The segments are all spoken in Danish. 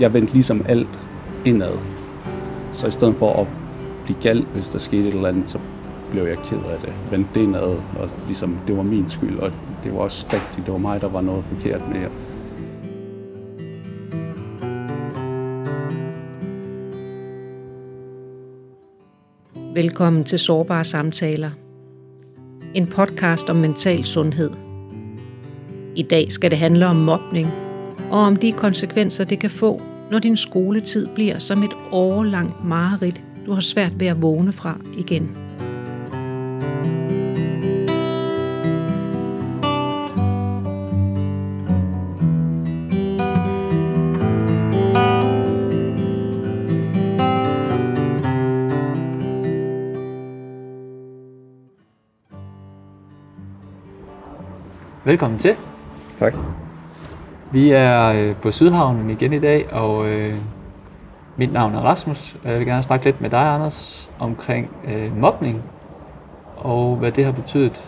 jeg vendte ligesom alt indad. Så i stedet for at blive gal, hvis der skete et eller andet, så blev jeg ked af det. Vendte det indad, og ligesom, det var min skyld, og det var også rigtigt, det var mig, der var noget forkert med jer. Velkommen til Sårbare Samtaler. En podcast om mental sundhed. I dag skal det handle om mobning og om de konsekvenser, det kan få, når din skoletid bliver som et årlangt mareridt, du har svært ved at vågne fra igen. Velkommen til. Tak. Vi er øh, på Sydhavnen igen i dag, og øh, mit navn er Rasmus, jeg vil gerne snakke lidt med dig, Anders, omkring øh, mobning, og hvad det har betydet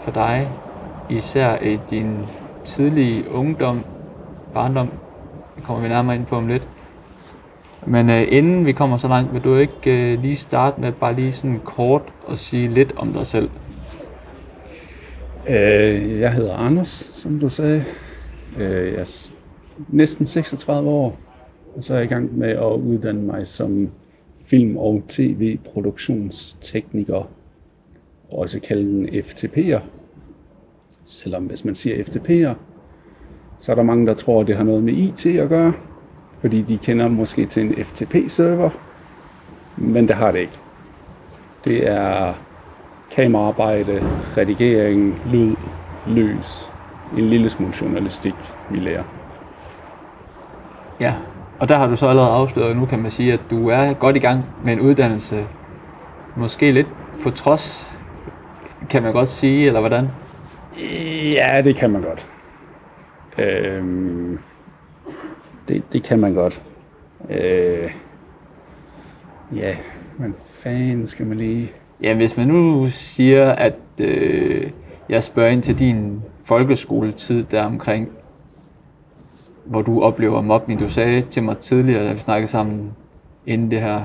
for dig, især i din tidlige ungdom, barndom, det kommer vi nærmere ind på om lidt. Men øh, inden vi kommer så langt, vil du ikke øh, lige starte med bare lige sådan kort og sige lidt om dig selv? Øh, jeg hedder Anders, som du sagde. Øh, jeg er næsten 36 år, og så er jeg i gang med at uddanne mig som film- og tv-produktionstekniker, også kaldet en FTP'er. Selvom hvis man siger FTP'er, så er der mange, der tror, at det har noget med IT at gøre, fordi de kender måske til en FTP-server, men det har det ikke. Det er kameraarbejde, redigering, lyd, lys, en lille smule journalistik, vi lærer. Ja, og der har du så allerede afsløret, nu kan man sige, at du er godt i gang med en uddannelse. Måske lidt på trods, kan man godt sige, eller hvordan? Ja, det kan man godt. Øhm, det, det kan man godt. Øh, ja, men fanden skal man lige... Ja, hvis man nu siger, at øh, jeg spørger ind til din folkeskoletid der omkring, hvor du oplever mobning. Du sagde til mig tidligere, da vi snakkede sammen, inden det her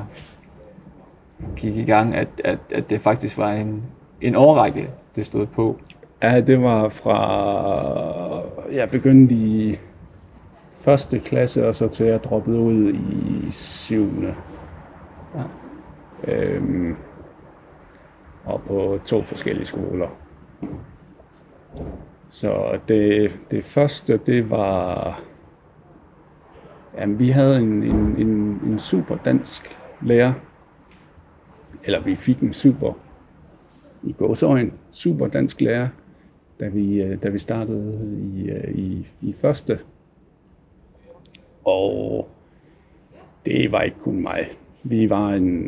gik i gang, at, at, at det faktisk var en, en årrække, det stod på. Ja, det var fra... Jeg begyndte i første klasse, og så til jeg droppede ud i syvende. Ja. Øhm, og på to forskellige skoler. Så det, det første, det var... Jamen, vi havde en, en, en, en super dansk lærer. Eller vi fik en super, i gåsøjen, super dansk lærer, da vi, øh, da vi startede i, øh, i, i første. Og det var ikke kun mig. Vi var en,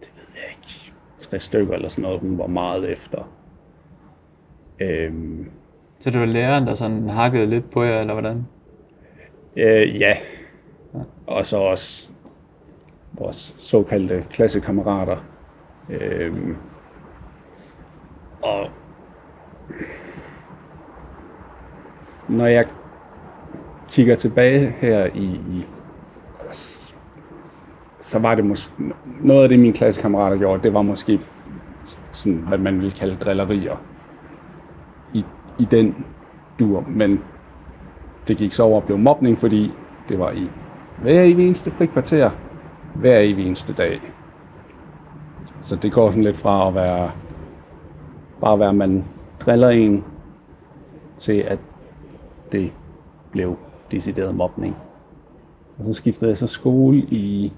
det ved jeg ikke, tre stykker eller sådan noget, hun var meget efter. Øhm, Så det var læreren, der sådan hakkede lidt på jer, eller hvordan? øh, ja, og så også vores såkaldte klassekammerater. Øhm, og når jeg kigger tilbage her i, i så var det måske, noget af det, mine klassekammerater gjorde, det var måske sådan, hvad man ville kalde drillerier i, den dur, men det gik så over og blev mobning, fordi det var i hver evig eneste frikvarter, hver evig eneste dag. Så det går sådan lidt fra at være, bare at være, at man driller en, til at det blev decideret mobning. Og så skiftede jeg så skole i,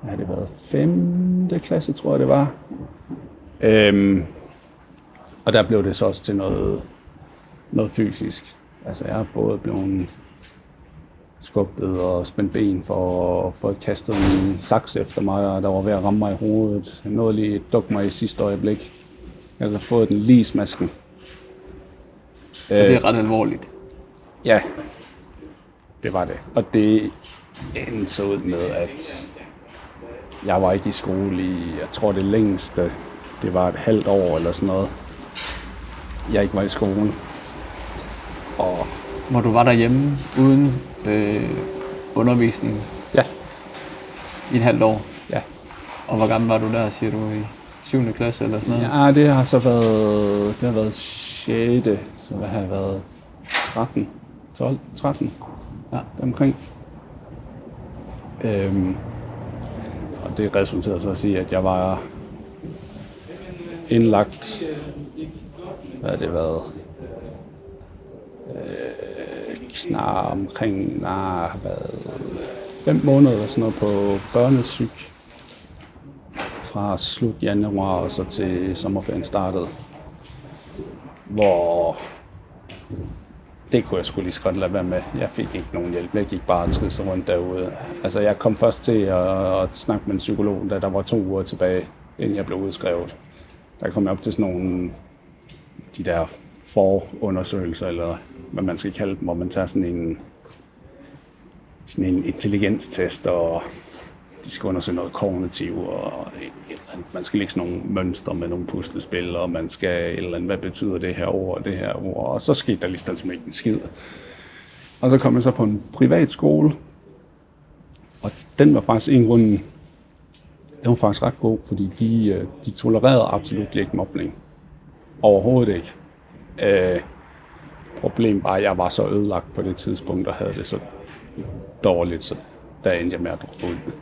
hvad har det været, 5. klasse, tror jeg det var. Øhm, og der blev det så også til noget, noget fysisk. Altså jeg er både blevet skubbet og spændt ben for at få kastet en saks efter mig, der var ved at ramme mig i hovedet. Jeg nåede lige at dukke mig i sidste øjeblik. Jeg havde fået den lige i smasken. Så det er ret alvorligt. Ja, det var det. Og det endte så ud med, at jeg var ikke i skole i, jeg tror det længste, det var et halvt år eller sådan noget. Jeg ikke var i skole. Og hvor du var derhjemme uden øh, undervisning Ja, i et halvt år. ja. Og hvor gammel var du der, siger du, i 7. klasse eller sådan noget? Ja, det har så været, det har været 6. Så hvad har jeg været? 13, 12, 13. Ja. Omkring. Øhm, og det resulterede så at sige, at jeg var indlagt, hvad har det været, øh, knap omkring, nej, været fem måneder eller sådan noget på børnesyg fra slut januar og så til sommerferien startede. Hvor det kunne jeg skulle lige så godt lade være med. Jeg fik ikke nogen hjælp. Jeg gik bare og trisse rundt derude. Altså, jeg kom først til at, at snakke med en psykolog, da der var to uger tilbage, inden jeg blev udskrevet. Der kom jeg op til sådan nogle, de der forundersøgelser, eller hvad man skal kalde dem, hvor man tager sådan en, sådan en intelligenstest, og de skal undersøge noget kognitiv, og eller andet. man skal lægge sådan nogle mønstre med nogle puslespil, og man skal et eller andet, hvad betyder det her ord og det her ord, og så skete der ligesom ikke en skid. Og så kom jeg så på en privat skole, og den var faktisk en grund, den var faktisk ret god, fordi de, øh, de tolererede absolut ikke mobning. Overhovedet ikke. Øh, problem var, at jeg var så ødelagt på det tidspunkt, og havde det så dårligt, så der endte jeg med at droppe ud.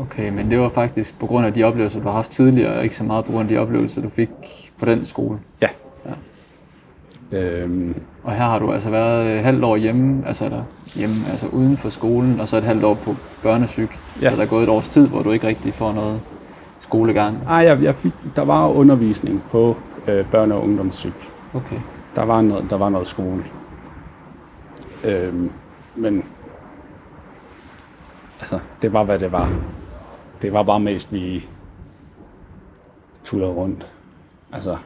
Okay, men det var faktisk på grund af de oplevelser, du har haft tidligere, og ikke så meget på grund af de oplevelser, du fik på den skole. Ja. Øhm, Og her har du altså været et halvt år hjemme, altså der, hjemme, altså uden for skolen, og så et halvt år på børnesyg. Ja. Så der er gået et års tid, hvor du ikke rigtig får noget skolegang. ej, jeg, jeg fik, der var undervisning på øh, børne- og ungdomssyg. Okay. Der var noget, der var noget skole. Øhm, men altså, det var, hvad det var. Det var bare mest, vi tullede rundt. Altså,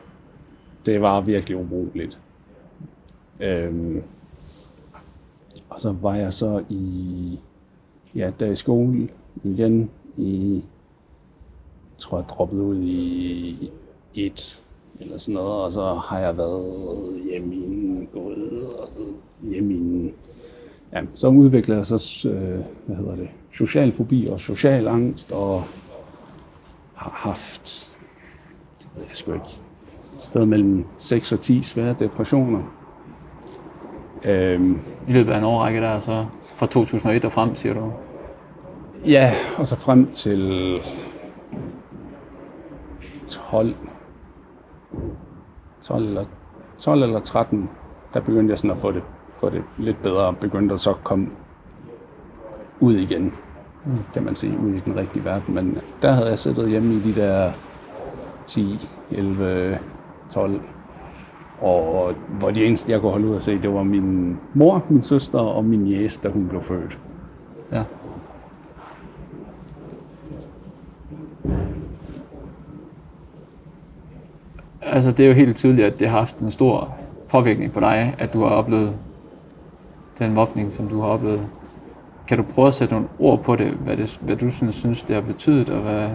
det var virkelig ubrugeligt. Øhm, og så var jeg så i, ja, der i skole igen i, jeg tror jeg droppede ud i et eller sådan noget, og så har jeg været hjemme i en, gået hjemme i en, ja, så udviklede jeg så, øh, hvad hedder det, social fobi og social angst, og har haft, det ved jeg sgu ikke, et sted mellem 6 og 10 svære depressioner. Øhm, I løbet af en årrække der, så fra 2001 og frem, siger du? Ja, og så frem til 12, 12 eller, 12 eller 13, der begyndte jeg sådan at få det, få det lidt bedre, og begyndte at så komme ud igen, kan man sige, ud i den rigtige verden. Men der havde jeg siddet hjemme i de der 10, 11, 12 og hvor de eneste, jeg kunne holde ud og se, det var min mor, min søster og min jæs, da hun blev født. Ja. Altså, det er jo helt tydeligt, at det har haft en stor påvirkning på dig, at du har oplevet den mobning, som du har oplevet. Kan du prøve at sætte nogle ord på det, hvad, det, hvad du synes, synes, det har betydet, og hvad,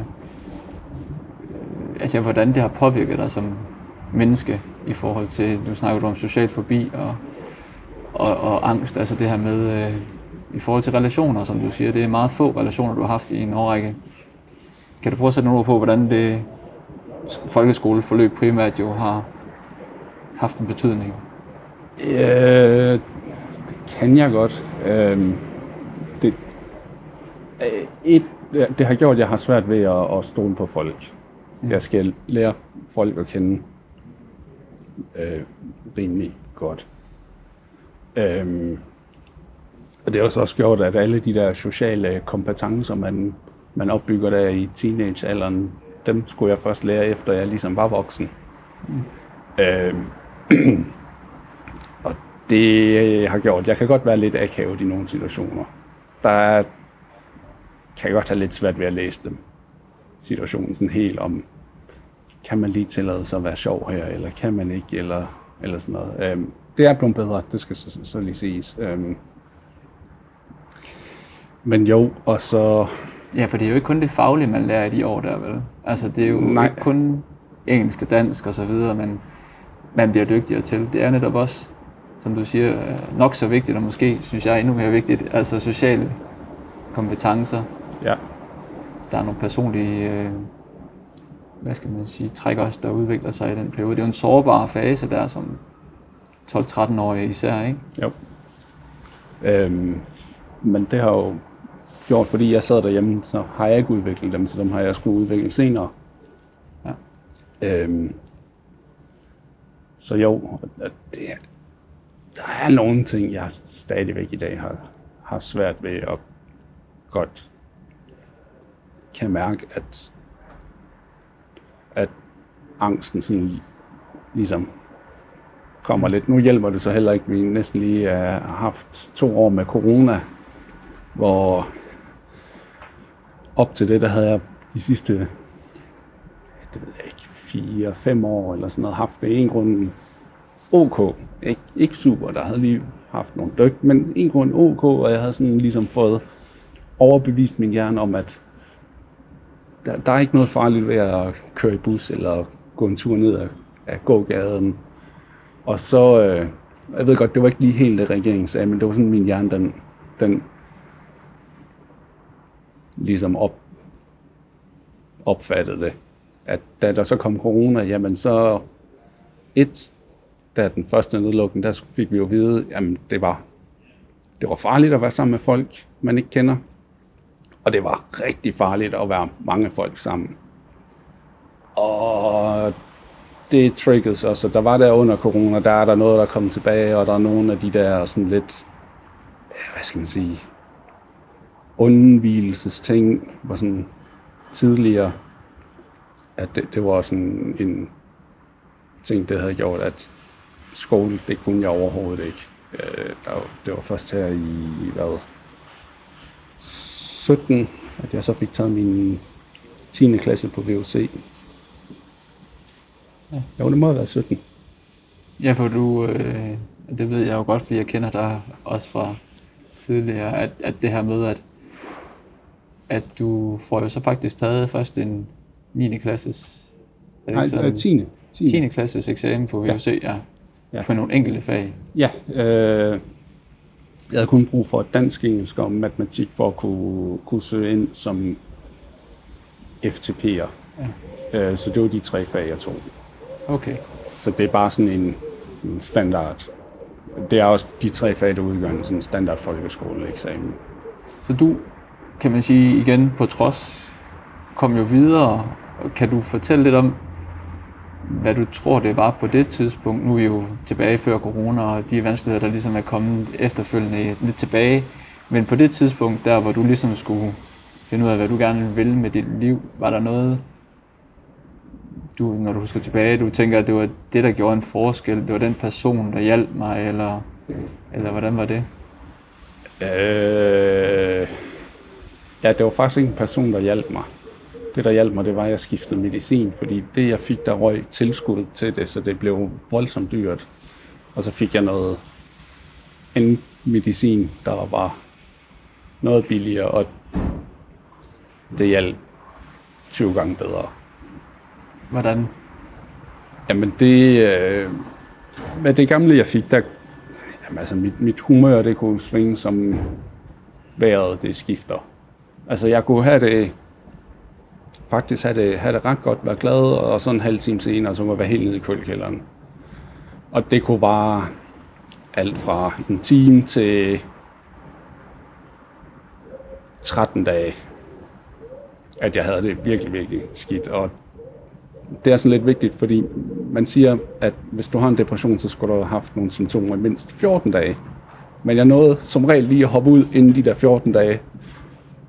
altså, hvordan det har påvirket dig som menneske i forhold til, nu snakker du om social forbi og, og, og angst, altså det her med, øh, i forhold til relationer, som du siger, det er meget få relationer, du har haft i en årrække. Kan du prøve at sætte nogle ord på, hvordan det folkeskoleforløb primært jo har haft en betydning? Øh, det kan jeg godt. Øh, det, et, det har gjort, at jeg har svært ved at, at stole på folk. Jeg skal lære folk at kende øh, rimelig godt. Øh, og det har så også gjort, at alle de der sociale kompetencer, man, man opbygger der i teenagealderen, dem skulle jeg først lære, efter jeg ligesom var voksen. Øh, og det har gjort, jeg kan godt være lidt akavet i nogle situationer. Der er, kan jeg godt have lidt svært ved at læse dem. Situationen sådan helt om, kan man lige tillade sig at være sjov her, eller kan man ikke, eller, eller sådan noget. Øhm, det er blevet bedre, det skal så, så lige siges. Øhm, men jo, og så... Ja, for det er jo ikke kun det faglige, man lærer i de år der, vel? Altså, det er jo Nej. Ikke kun engelsk og dansk og så videre, men man bliver dygtigere til. Det er netop også som du siger, er nok så vigtigt, og måske synes jeg endnu mere vigtigt, altså sociale kompetencer. Ja. Der er nogle personlige, øh, hvad skal man sige, træk også, der udvikler sig i den periode. Det er jo en sårbar fase der, som 12-13-årige især, ikke? Jo. Øhm, men det har jo gjort, fordi jeg sad derhjemme, så har jeg ikke udviklet dem, så dem har jeg skulle udvikle senere. Ja. Øhm, så jo, at det, der er nogle ting, jeg stadigvæk i dag har, har svært ved at godt kan mærke, at, at angsten sådan ligesom kommer lidt. Nu hjælper det så heller ikke, vi næsten lige har haft to år med corona, hvor op til det, der havde jeg de sidste, det ved jeg ikke, fire, fem år eller sådan noget, haft det en grund ok. Ikke, ikke super, der havde lige haft nogle dyk, men en grund ok, og jeg havde sådan ligesom fået overbevist min hjerne om, at der, der er ikke noget farligt ved at køre i bus eller gå en tur ned ad, ad gågaden. Og så, øh, jeg ved godt, det var ikke lige helt det, regeringen sagde, men det var sådan, min hjerne, den, den ligesom op, opfattede det. At da der så kom corona, jamen så et, da den første nedlukning, der fik vi jo at vide, jamen det var, det var farligt at være sammen med folk, man ikke kender. Og det var rigtig farligt at være mange folk sammen. Og det triggede så, så der var der under corona, der er der noget, der kom tilbage, og der er nogle af de der sådan lidt, hvad skal man sige, undvielsesting, var sådan tidligere, at det, det var sådan en ting, det havde gjort, at skole, det kunne jeg overhovedet ikke. Øh, det var først her i, hvad, 17, at jeg så fik taget min 10. klasse på VUC. Ja. Jo, det må have været 17. Ja, for du, øh, det ved jeg jo godt, fordi jeg kender dig også fra tidligere, at, at det her med, at, at du får jo så faktisk taget først en 9. klasses, er det Nej, ikke sådan? øh, 10. 10. 10. klasses eksamen på VUC, ja. ja. Ja. På nogle enkelte fag. Ja, øh, jeg havde kun brug for dansk, engelsk og matematik for at kunne, kunne søge ind som FTP'er. Ja. Øh, så det var de tre fag, jeg tog. Okay. Så det er bare sådan en, en standard. Det er også de tre fag, der udgør en sådan standard folkeskoleeksamen. Så du, kan man sige igen, på trods, kom jo videre. Kan du fortælle lidt om, hvad du tror, det var på det tidspunkt? Nu er vi jo tilbage før corona, og de vanskeligheder, der ligesom er kommet efterfølgende lidt tilbage. Men på det tidspunkt, der hvor du ligesom skulle finde ud af, hvad du gerne ville med dit liv, var der noget, du, når du husker tilbage, du tænker, at det var det, der gjorde en forskel, det var den person, der hjalp mig, eller, eller hvordan var det? Øh, ja, det var faktisk ikke en person, der hjalp mig. Det, der hjalp mig, det var, at jeg skiftede medicin, fordi det, jeg fik, der røg tilskud til det, så det blev voldsomt dyrt. Og så fik jeg noget en medicin, der var noget billigere, og det hjalp 20 gange bedre. Hvordan? Jamen det, øh, med det gamle jeg fik, der, jamen altså mit, mit humør, det kunne svinge som vejret, det skifter. Altså jeg kunne have det, faktisk have det, have det ret godt, være glad, og sådan en halv time senere, så må jeg være helt nede i kølkælderen. Og det kunne bare alt fra en time til 13 dage, at jeg havde det virkelig, virkelig skidt. Og det er sådan lidt vigtigt, fordi man siger, at hvis du har en depression, så skulle du have haft nogle symptomer i mindst 14 dage. Men jeg nåede som regel lige at hoppe ud, inden de der 14 dage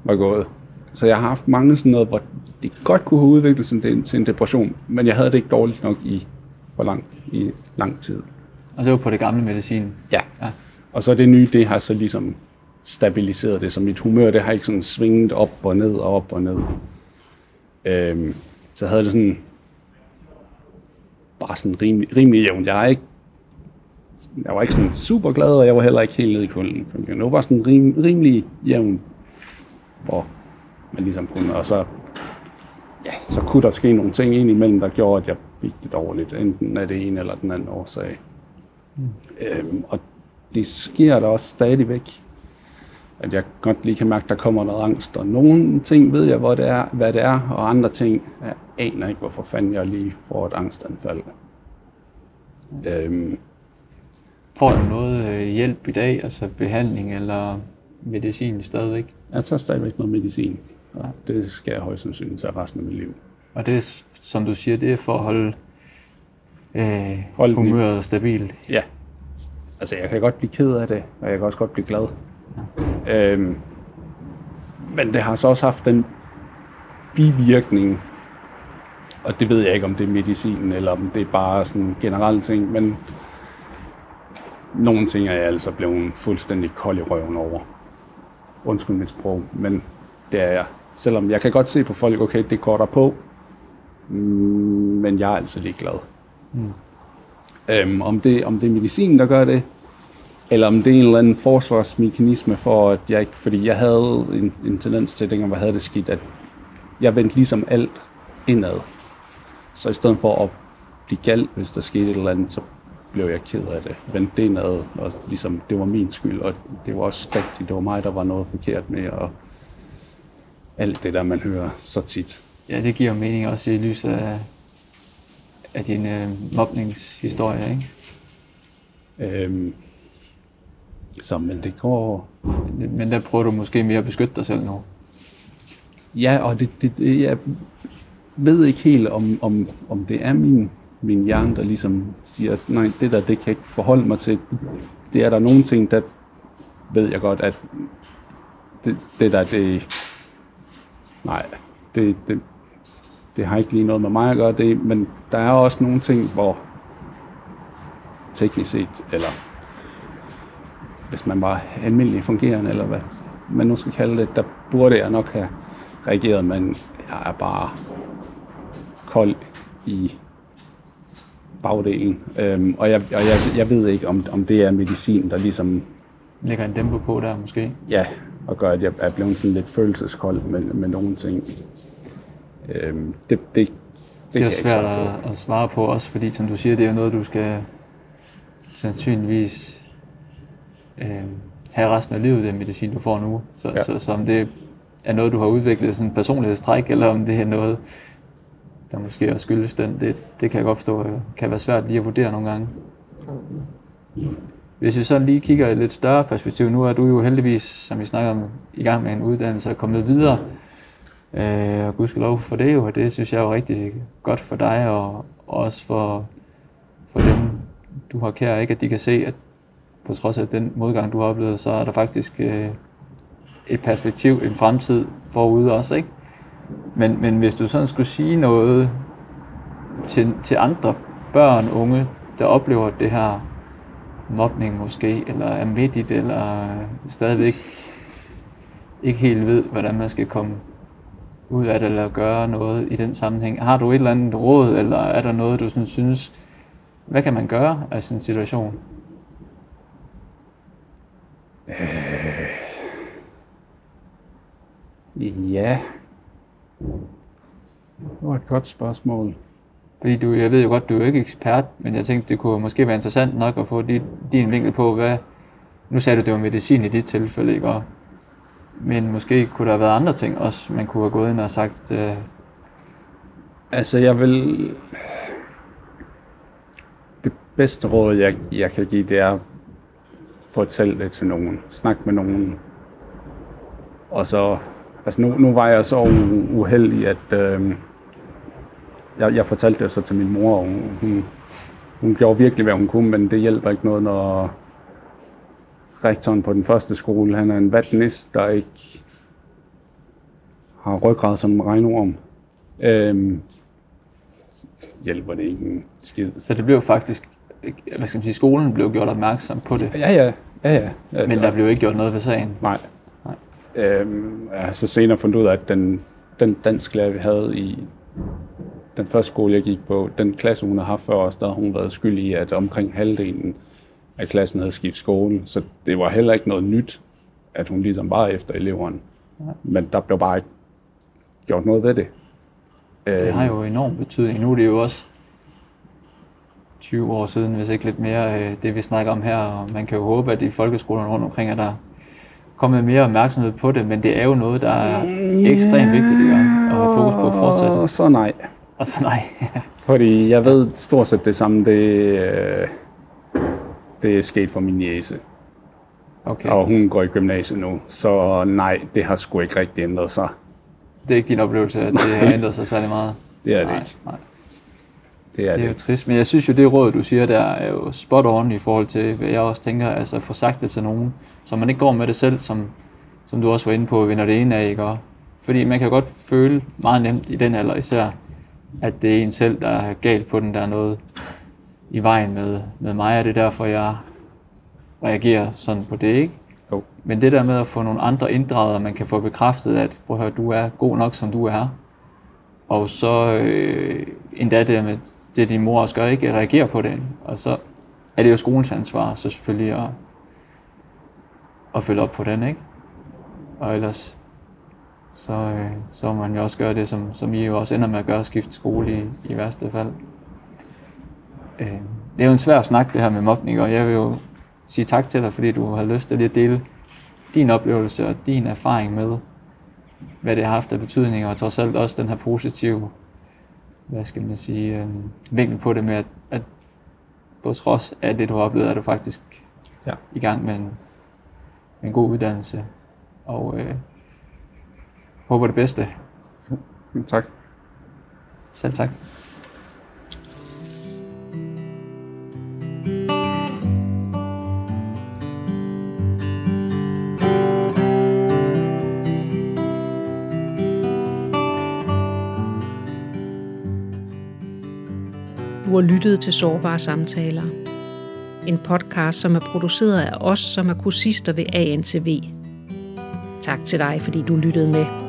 var gået. Så jeg har haft mange sådan noget, hvor det godt kunne have udviklet sig til- til en depression, men jeg havde det ikke dårligt nok i for langt, i lang tid. Og det var på det gamle medicin. Ja. Ja. Og så det nye, det har så ligesom stabiliseret det, så mit humør, det har ikke sådan svinget op og ned og op og ned. Øhm, så havde det sådan bare sådan rimelig, rimelig jævnt. Jeg er ikke jeg var ikke sådan super glad, og jeg var heller ikke helt nede i kulden. Det var bare sådan rim, rimelig jævn, hvor man ligesom kunne, og så, ja, så kunne der ske nogle ting ind imellem, der gjorde, at jeg fik det dårligt, enten af det ene eller den anden årsag. Mm. Øhm, og det sker der også stadigvæk, at jeg godt lige kan mærke, at der kommer noget angst. Og nogle ting ved jeg, hvor det er, hvad det er, og andre ting, jeg aner ikke, hvorfor fanden jeg lige får et angstanfald. Øhm, Får du noget øh, hjælp i dag, altså behandling eller medicin stadigvæk? Jeg tager stadigvæk noget medicin, og det skal jeg højst sandsynligt tage resten af mit liv. Og det er, som du siger, det er for at holde øh, Hold den i- humøret stabilt. Ja. Altså, jeg kan godt blive ked af det, og jeg kan også godt blive glad. Ja. Øhm, men det har så også haft den bivirkning, og det ved jeg ikke, om det er medicin, eller om det er bare sådan en generel ting, men nogle ting er jeg altså blevet fuldstændig kold i røven over. Undskyld mit sprog, men det er jeg. Selvom jeg kan godt se på folk, okay, det går der på, mm, men jeg er altså ligeglad. Øhm, om, det, om det er medicin, der gør det, eller om det er en eller anden forsvarsmekanisme for, at jeg ikke, fordi jeg havde en, en tendens til, dengang jeg havde det skidt, at jeg vendte ligesom alt indad. Så i stedet for at blive gal, hvis der skete et eller andet, så blev jeg ked af det. Vendte det indad, og ligesom, det var min skyld, og det var også rigtigt, det var mig, der var noget forkert med, og alt det der, man hører så tit. Ja, det giver mening også i lyset af, af din øh, mobningshistorie, ikke? Øhm, så, men det går, Men der prøver du måske mere at beskytte dig selv nu. Ja, og det, det, det, jeg ved ikke helt, om, om, om det er min, min hjerne, der ligesom siger, at nej, det der, det kan jeg ikke forholde mig til. Det er der nogle ting, der ved jeg godt, at det, det der, det, nej, det, det, det har ikke lige noget med mig at gøre, det, men der er også nogle ting, hvor teknisk set, eller hvis man var almindelig fungerende, eller hvad man nu skal kalde det, der burde jeg nok have reageret, men jeg er bare kold i bagdelen. Øhm, og jeg, og jeg, jeg ved ikke, om, om det er medicin, der ligesom Lægger en dæmper på der måske. ja, og gør, at jeg er blevet sådan lidt følelseskold med, med nogle ting. Øhm, det, det, det, Det er svært at, at svare på, også fordi, som du siger, det er noget, du skal sandsynligvis øh, have resten af livet, den medicin, du får nu. Så, ja. så, så om det er noget, du har udviklet sådan en personlighedstræk, eller om det er noget, der måske også skyldes den, det, det kan jeg godt forstå, øh, kan være svært lige at vurdere nogle gange. Hvis vi så lige kigger i et lidt større perspektiv, nu er du jo heldigvis, som vi snakker om, i gang med en uddannelse og kommet videre. Øh, og gudskelov for det jo, og det synes jeg er jo rigtig godt for dig, og også for, for dem, du har kære, ikke? at de kan se, at på trods af den modgang, du har oplevet, så er der faktisk øh, et perspektiv, en fremtid forude også. Ikke? Men, men hvis du sådan skulle sige noget til, til andre børn, unge, der oplever det her mobning måske, eller er midt i det, eller stadigvæk ikke helt ved, hvordan man skal komme ud af det, eller gøre noget i den sammenhæng. Har du et eller andet råd, eller er der noget, du sådan synes, hvad kan man gøre af sådan en situation? Ja. Det var et godt spørgsmål. Fordi du, jeg ved jo godt, du er ikke ekspert, men jeg tænkte, det kunne måske være interessant nok at få din, din vinkel på, hvad... Nu sagde du, det var medicin i dit tilfælde, ikke? Og, men måske kunne der have været andre ting også, man kunne have gået ind og sagt, øh, Altså, jeg vil... Det bedste råd, jeg, jeg kan give, det er at fortælle det til nogen. Snak med nogen. Og så... Altså, nu, nu var jeg så uheldig, at... Øh, jeg, jeg fortalte det så til min mor, og hun, hun, hun gjorde virkelig, hvad hun kunne, men det hjælper ikke noget, når rektoren på den første skole, han er en vatnist, der ikke har ryggrad som en regnorm. Øhm, hjælper det ikke en skid. så det blev faktisk, hvad skal man sige, skolen blev gjort opmærksom på det, Ja, ja, ja, ja. ja men der blev ikke gjort noget ved sagen. Nej. Nej. Øhm, jeg har så senere fundet ud af, at den, den dansklærer, vi havde i den første skole, jeg gik på, den klasse, hun har haft før os, der har hun været skyld i, at omkring halvdelen af klassen havde skiftet skole. Så det var heller ikke noget nyt, at hun ligesom var efter eleverne. Men der blev bare ikke gjort noget ved det. Det har jo enorm betydning. Nu er det jo også, 20 år siden, hvis ikke lidt mere, øh, det vi snakker om her. Og man kan jo håbe, at i folkeskolerne rundt omkring, at der kommet mere opmærksomhed på det, men det er jo noget, der er ekstremt vigtigt ikke? at have fokus på fortsat. Og så nej. Og så nej. Fordi jeg ved stort set det samme, det, øh, det er sket for min jæse. Okay. Og hun går i gymnasiet nu, så nej, det har sgu ikke rigtig ændret sig. Det er ikke din oplevelse, at det har ændret sig særlig meget? Det er det nej, ikke. Nej. Det er Det er jo det. trist, men jeg synes jo, det råd, du siger, der er jo spot on i forhold til, hvad jeg også tænker, altså få sagt det til nogen, så man ikke går med det selv, som, som du også var inde på, vinder det ene af, ikke? Og fordi man kan godt føle meget nemt i den alder især, at det er en selv, der er galt på den, der er noget i vejen med, med mig, og det er derfor, jeg reagerer sådan på det, ikke? Jo. Men det der med at få nogle andre inddraget, og man kan få bekræftet, at prøv at høre, du er god nok, som du er, og så øh, endda det der med, det din mor også gør, ikke reagerer på det. Og så er det jo skolens ansvar, så selvfølgelig at, at følge op på den, ikke? Og ellers, så, øh, så må man jo også gøre det, som, som I jo også ender med at gøre, skifte skole i, i værste fald. Øh, det er jo en svær snak, det her med mobning, og jeg vil jo sige tak til dig, fordi du har lyst til at dele din oplevelse og din erfaring med, hvad det har haft af betydning, og trods alt også den her positive, hvad skal man sige, øh, vinkel på det med, at, at på trods af det, du har oplevet, er du faktisk Ja. i gang med en, med en god uddannelse, og øh, håber det bedste. Tak. Selv tak. Du har lyttet til Sårbare Samtaler. En podcast, som er produceret af os, som er kursister ved ANTV. Tak til dig, fordi du lyttede med.